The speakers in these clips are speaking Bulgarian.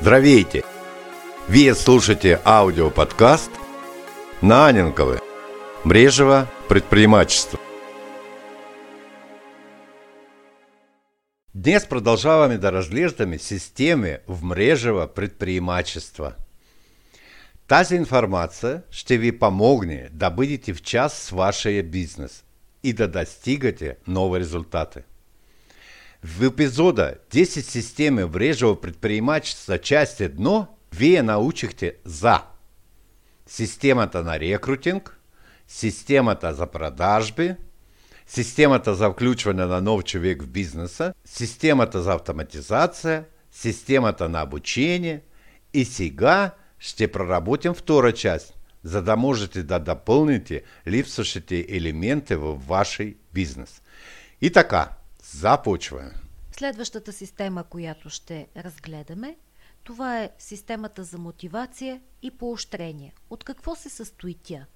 Здравейте! Вы слушаете аудиоподкаст Наненковы. Мрежево предпринимачество. Днес продолжаваме да разглеждаме системи в мрежево предпринимачество. Тази информация ще ви помогне да бъдете в час с вашия бизнес и да достигате нови резултати. В эпизода 10 системы мрежевого предпринимательства. Часть 1 вы научите за системата на рекрутинг, системата за продажби, системата за включване на нов човек в бизнеса, системата за автоматизация, системата на обучение. И сега ще проработим втора часть, за да можете да допълните липсващите елементи в вашей бизнес. И така, Започваме. Следващата система, която ще разгледаме, това е системата за мотивация и поощрение. От какво се състои тя?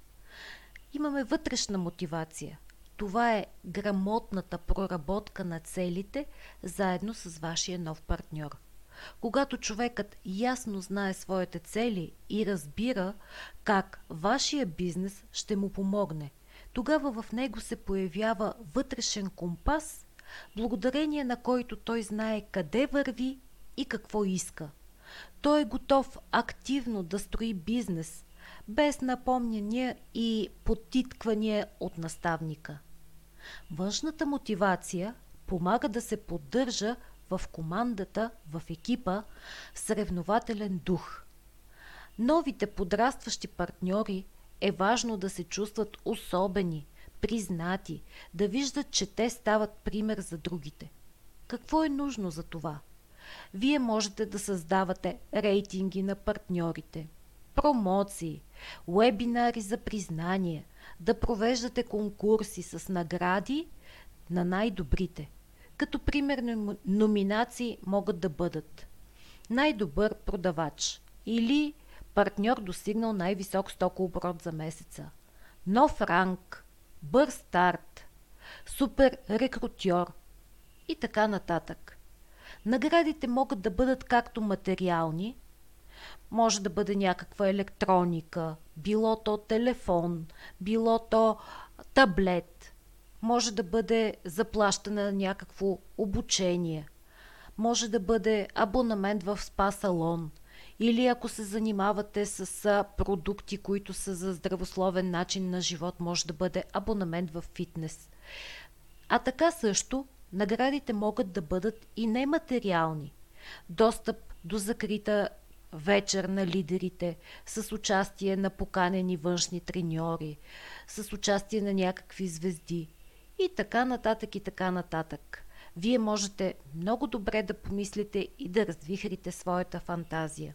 Имаме вътрешна мотивация. Това е грамотната проработка на целите заедно с вашия нов партньор. Когато човекът ясно знае своите цели и разбира как вашия бизнес ще му помогне, тогава в него се появява вътрешен компас благодарение на който той знае къде върви и какво иска. Той е готов активно да строи бизнес, без напомняния и подтитквания от наставника. Външната мотивация помага да се поддържа в командата, в екипа, съревнователен дух. Новите подрастващи партньори е важно да се чувстват особени – признати, да виждат, че те стават пример за другите. Какво е нужно за това? Вие можете да създавате рейтинги на партньорите, промоции, вебинари за признание, да провеждате конкурси с награди на най-добрите. Като примерно номинации могат да бъдат най-добър продавач или партньор достигнал най-висок стокооборот за месеца, нов ранг, бърз старт, супер рекрутьор и така нататък. Наградите могат да бъдат както материални, може да бъде някаква електроника, било то телефон, било то таблет, може да бъде заплащане на някакво обучение, може да бъде абонамент в спа салон – или ако се занимавате с продукти, които са за здравословен начин на живот, може да бъде абонамент в фитнес. А така също наградите могат да бъдат и нематериални. Достъп до закрита вечер на лидерите, с участие на поканени външни треньори, с участие на някакви звезди и така нататък и така нататък. Вие можете много добре да помислите и да развихрите своята фантазия.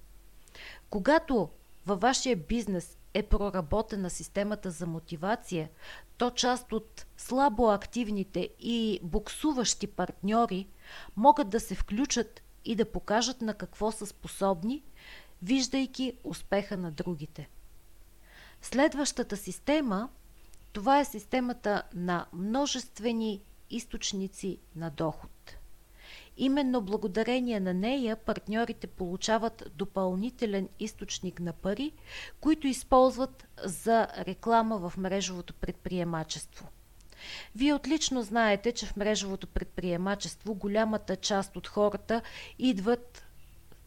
Когато във вашия бизнес е проработена системата за мотивация, то част от слабо активните и буксуващи партньори могат да се включат и да покажат на какво са способни, виждайки успеха на другите. Следващата система това е системата на множествени източници на доход. Именно благодарение на нея партньорите получават допълнителен източник на пари, които използват за реклама в мрежовото предприемачество. Вие отлично знаете, че в мрежовото предприемачество голямата част от хората идват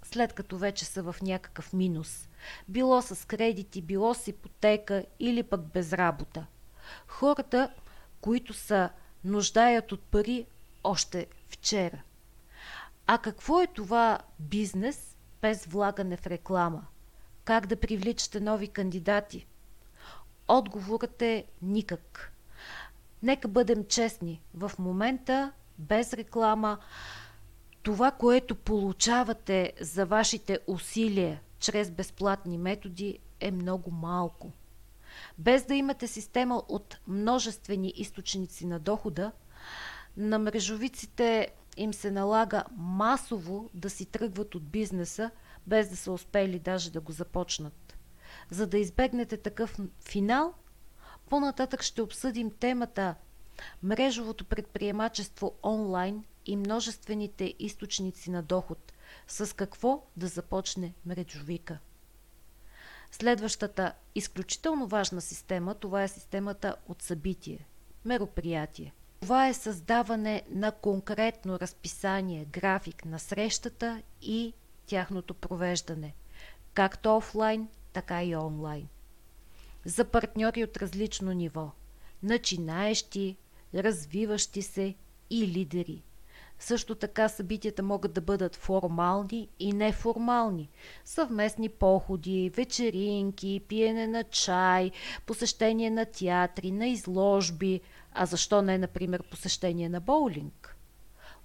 след като вече са в някакъв минус. Било с кредити, било с ипотека или пък без работа. Хората, които са нуждаят от пари още вчера – а какво е това бизнес без влагане в реклама? Как да привличате нови кандидати? Отговорът е никак. Нека бъдем честни. В момента без реклама това, което получавате за вашите усилия чрез безплатни методи е много малко. Без да имате система от множествени източници на дохода, на мрежовиците им се налага масово да си тръгват от бизнеса, без да са успели даже да го започнат. За да избегнете такъв финал, по-нататък ще обсъдим темата мрежовото предприемачество онлайн и множествените източници на доход, с какво да започне мрежовика. Следващата изключително важна система, това е системата от събитие, мероприятие. Това е създаване на конкретно разписание, график на срещата и тяхното провеждане, както офлайн, така и онлайн. За партньори от различно ниво, начинаещи, развиващи се и лидери – също така събитията могат да бъдат формални и неформални. Съвместни походи, вечеринки, пиене на чай, посещение на театри, на изложби, а защо не, например, посещение на боулинг.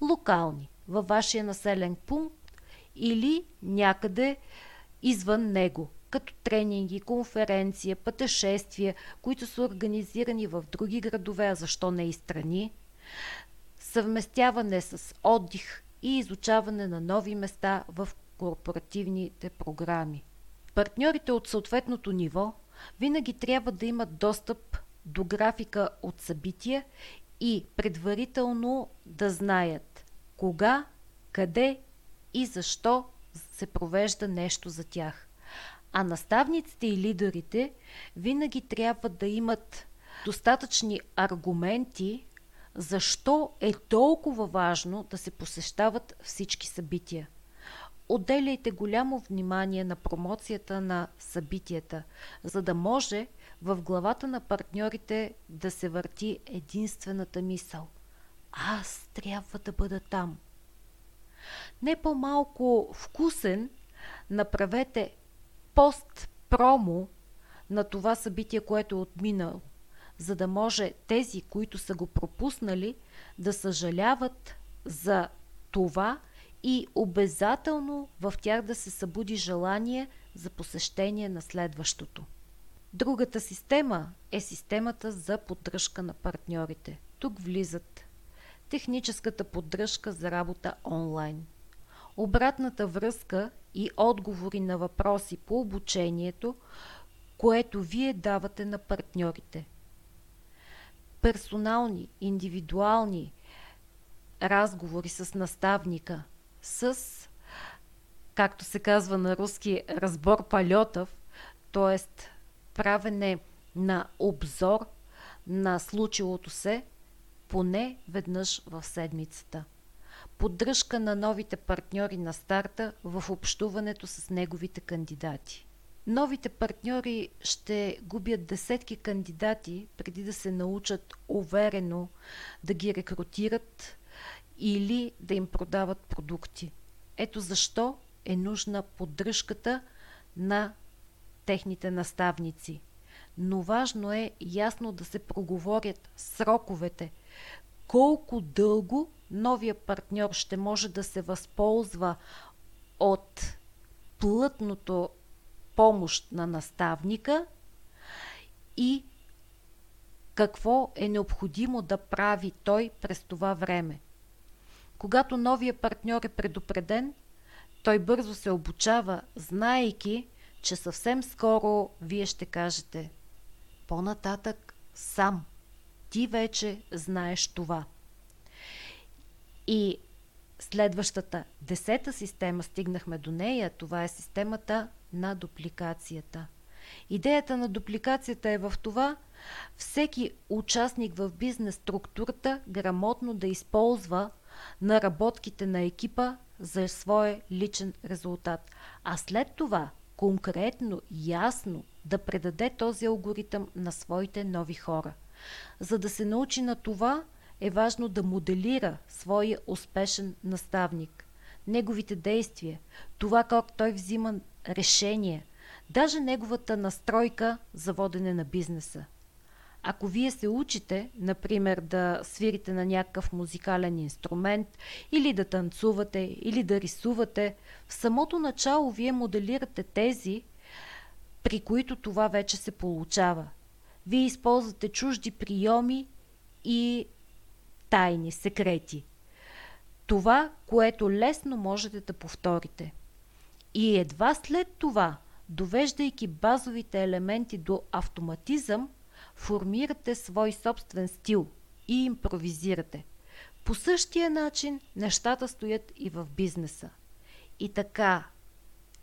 Локални, във вашия населен пункт или някъде извън него, като тренинги, конференция, пътешествия, които са организирани в други градове, а защо не и страни съвместяване с отдих и изучаване на нови места в корпоративните програми. Партньорите от съответното ниво винаги трябва да имат достъп до графика от събития и предварително да знаят кога, къде и защо се провежда нещо за тях. А наставниците и лидерите винаги трябва да имат достатъчни аргументи защо е толкова важно да се посещават всички събития. Отделяйте голямо внимание на промоцията на събитията, за да може в главата на партньорите да се върти единствената мисъл. Аз трябва да бъда там. Не по-малко вкусен направете пост-промо на това събитие, което е отминало за да може тези, които са го пропуснали, да съжаляват за това и обязателно в тях да се събуди желание за посещение на следващото. Другата система е системата за поддръжка на партньорите. Тук влизат техническата поддръжка за работа онлайн, обратната връзка и отговори на въпроси по обучението, което вие давате на партньорите – персонални, индивидуални разговори с наставника, с, както се казва на руски, разбор палетов, т.е. правене на обзор на случилото се поне веднъж в седмицата. Поддръжка на новите партньори на старта в общуването с неговите кандидати. Новите партньори ще губят десетки кандидати преди да се научат уверено да ги рекрутират или да им продават продукти. Ето защо е нужна поддръжката на техните наставници. Но важно е ясно да се проговорят сроковете. Колко дълго новия партньор ще може да се възползва от плътното помощ на наставника и какво е необходимо да прави той през това време. Когато новия партньор е предупреден, той бързо се обучава, знаейки, че съвсем скоро вие ще кажете по-нататък сам. Ти вече знаеш това. И следващата десета система, стигнахме до нея, това е системата на дупликацията. Идеята на дупликацията е в това всеки участник в бизнес структурата грамотно да използва наработките на екипа за своя личен резултат. А след това конкретно, ясно да предаде този алгоритъм на своите нови хора. За да се научи на това, е важно да моделира своя успешен наставник, неговите действия, това как той взима решение, даже неговата настройка за водене на бизнеса. Ако вие се учите, например, да свирите на някакъв музикален инструмент, или да танцувате, или да рисувате, в самото начало вие моделирате тези, при които това вече се получава. Вие използвате чужди приеми и тайни, секрети. Това, което лесно можете да повторите – и едва след това, довеждайки базовите елементи до автоматизъм, формирате свой собствен стил и импровизирате. По същия начин нещата стоят и в бизнеса. И така,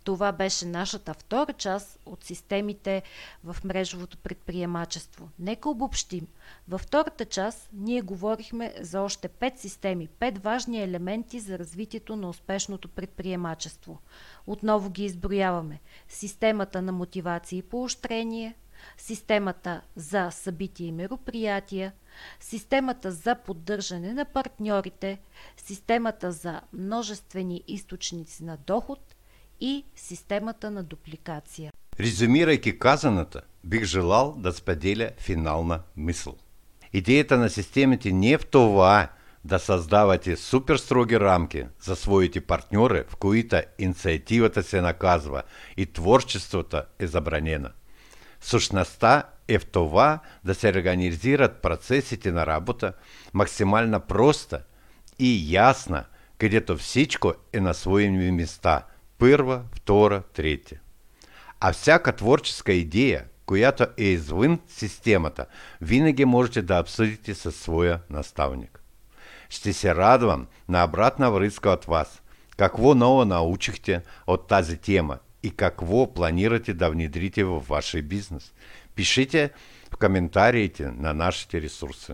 това беше нашата втора част от системите в мрежовото предприемачество. Нека обобщим. Във втората част ние говорихме за още пет системи, пет важни елементи за развитието на успешното предприемачество. Отново ги изброяваме. Системата на мотивация и поощрение, системата за събития и мероприятия, системата за поддържане на партньорите, системата за множествени източници на доход и системата на дупликация. Резюмирайки казаната, бих желал да споделя финална мисъл. Идеята на системите не е в това да създавате супер строги рамки за своите партньори, в които инициативата се наказва и творчеството е забранено. Същността е да се организират процесите на работа максимально просто и ясно, където всичко е на свои места – първа, втора, третя. А всяка творческа идея, която е извън системата, винаги можете да обсъдите със своя наставник. Ще се радвам на обратна връзка от вас. Какво ново научихте от тази тема и какво планирате да внедрите в вашия бизнес? Пишите в коментариите на нашите ресурси.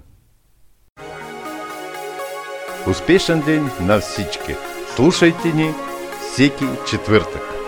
Успешен ден на всички! Слушайте ни всеки четвъртък.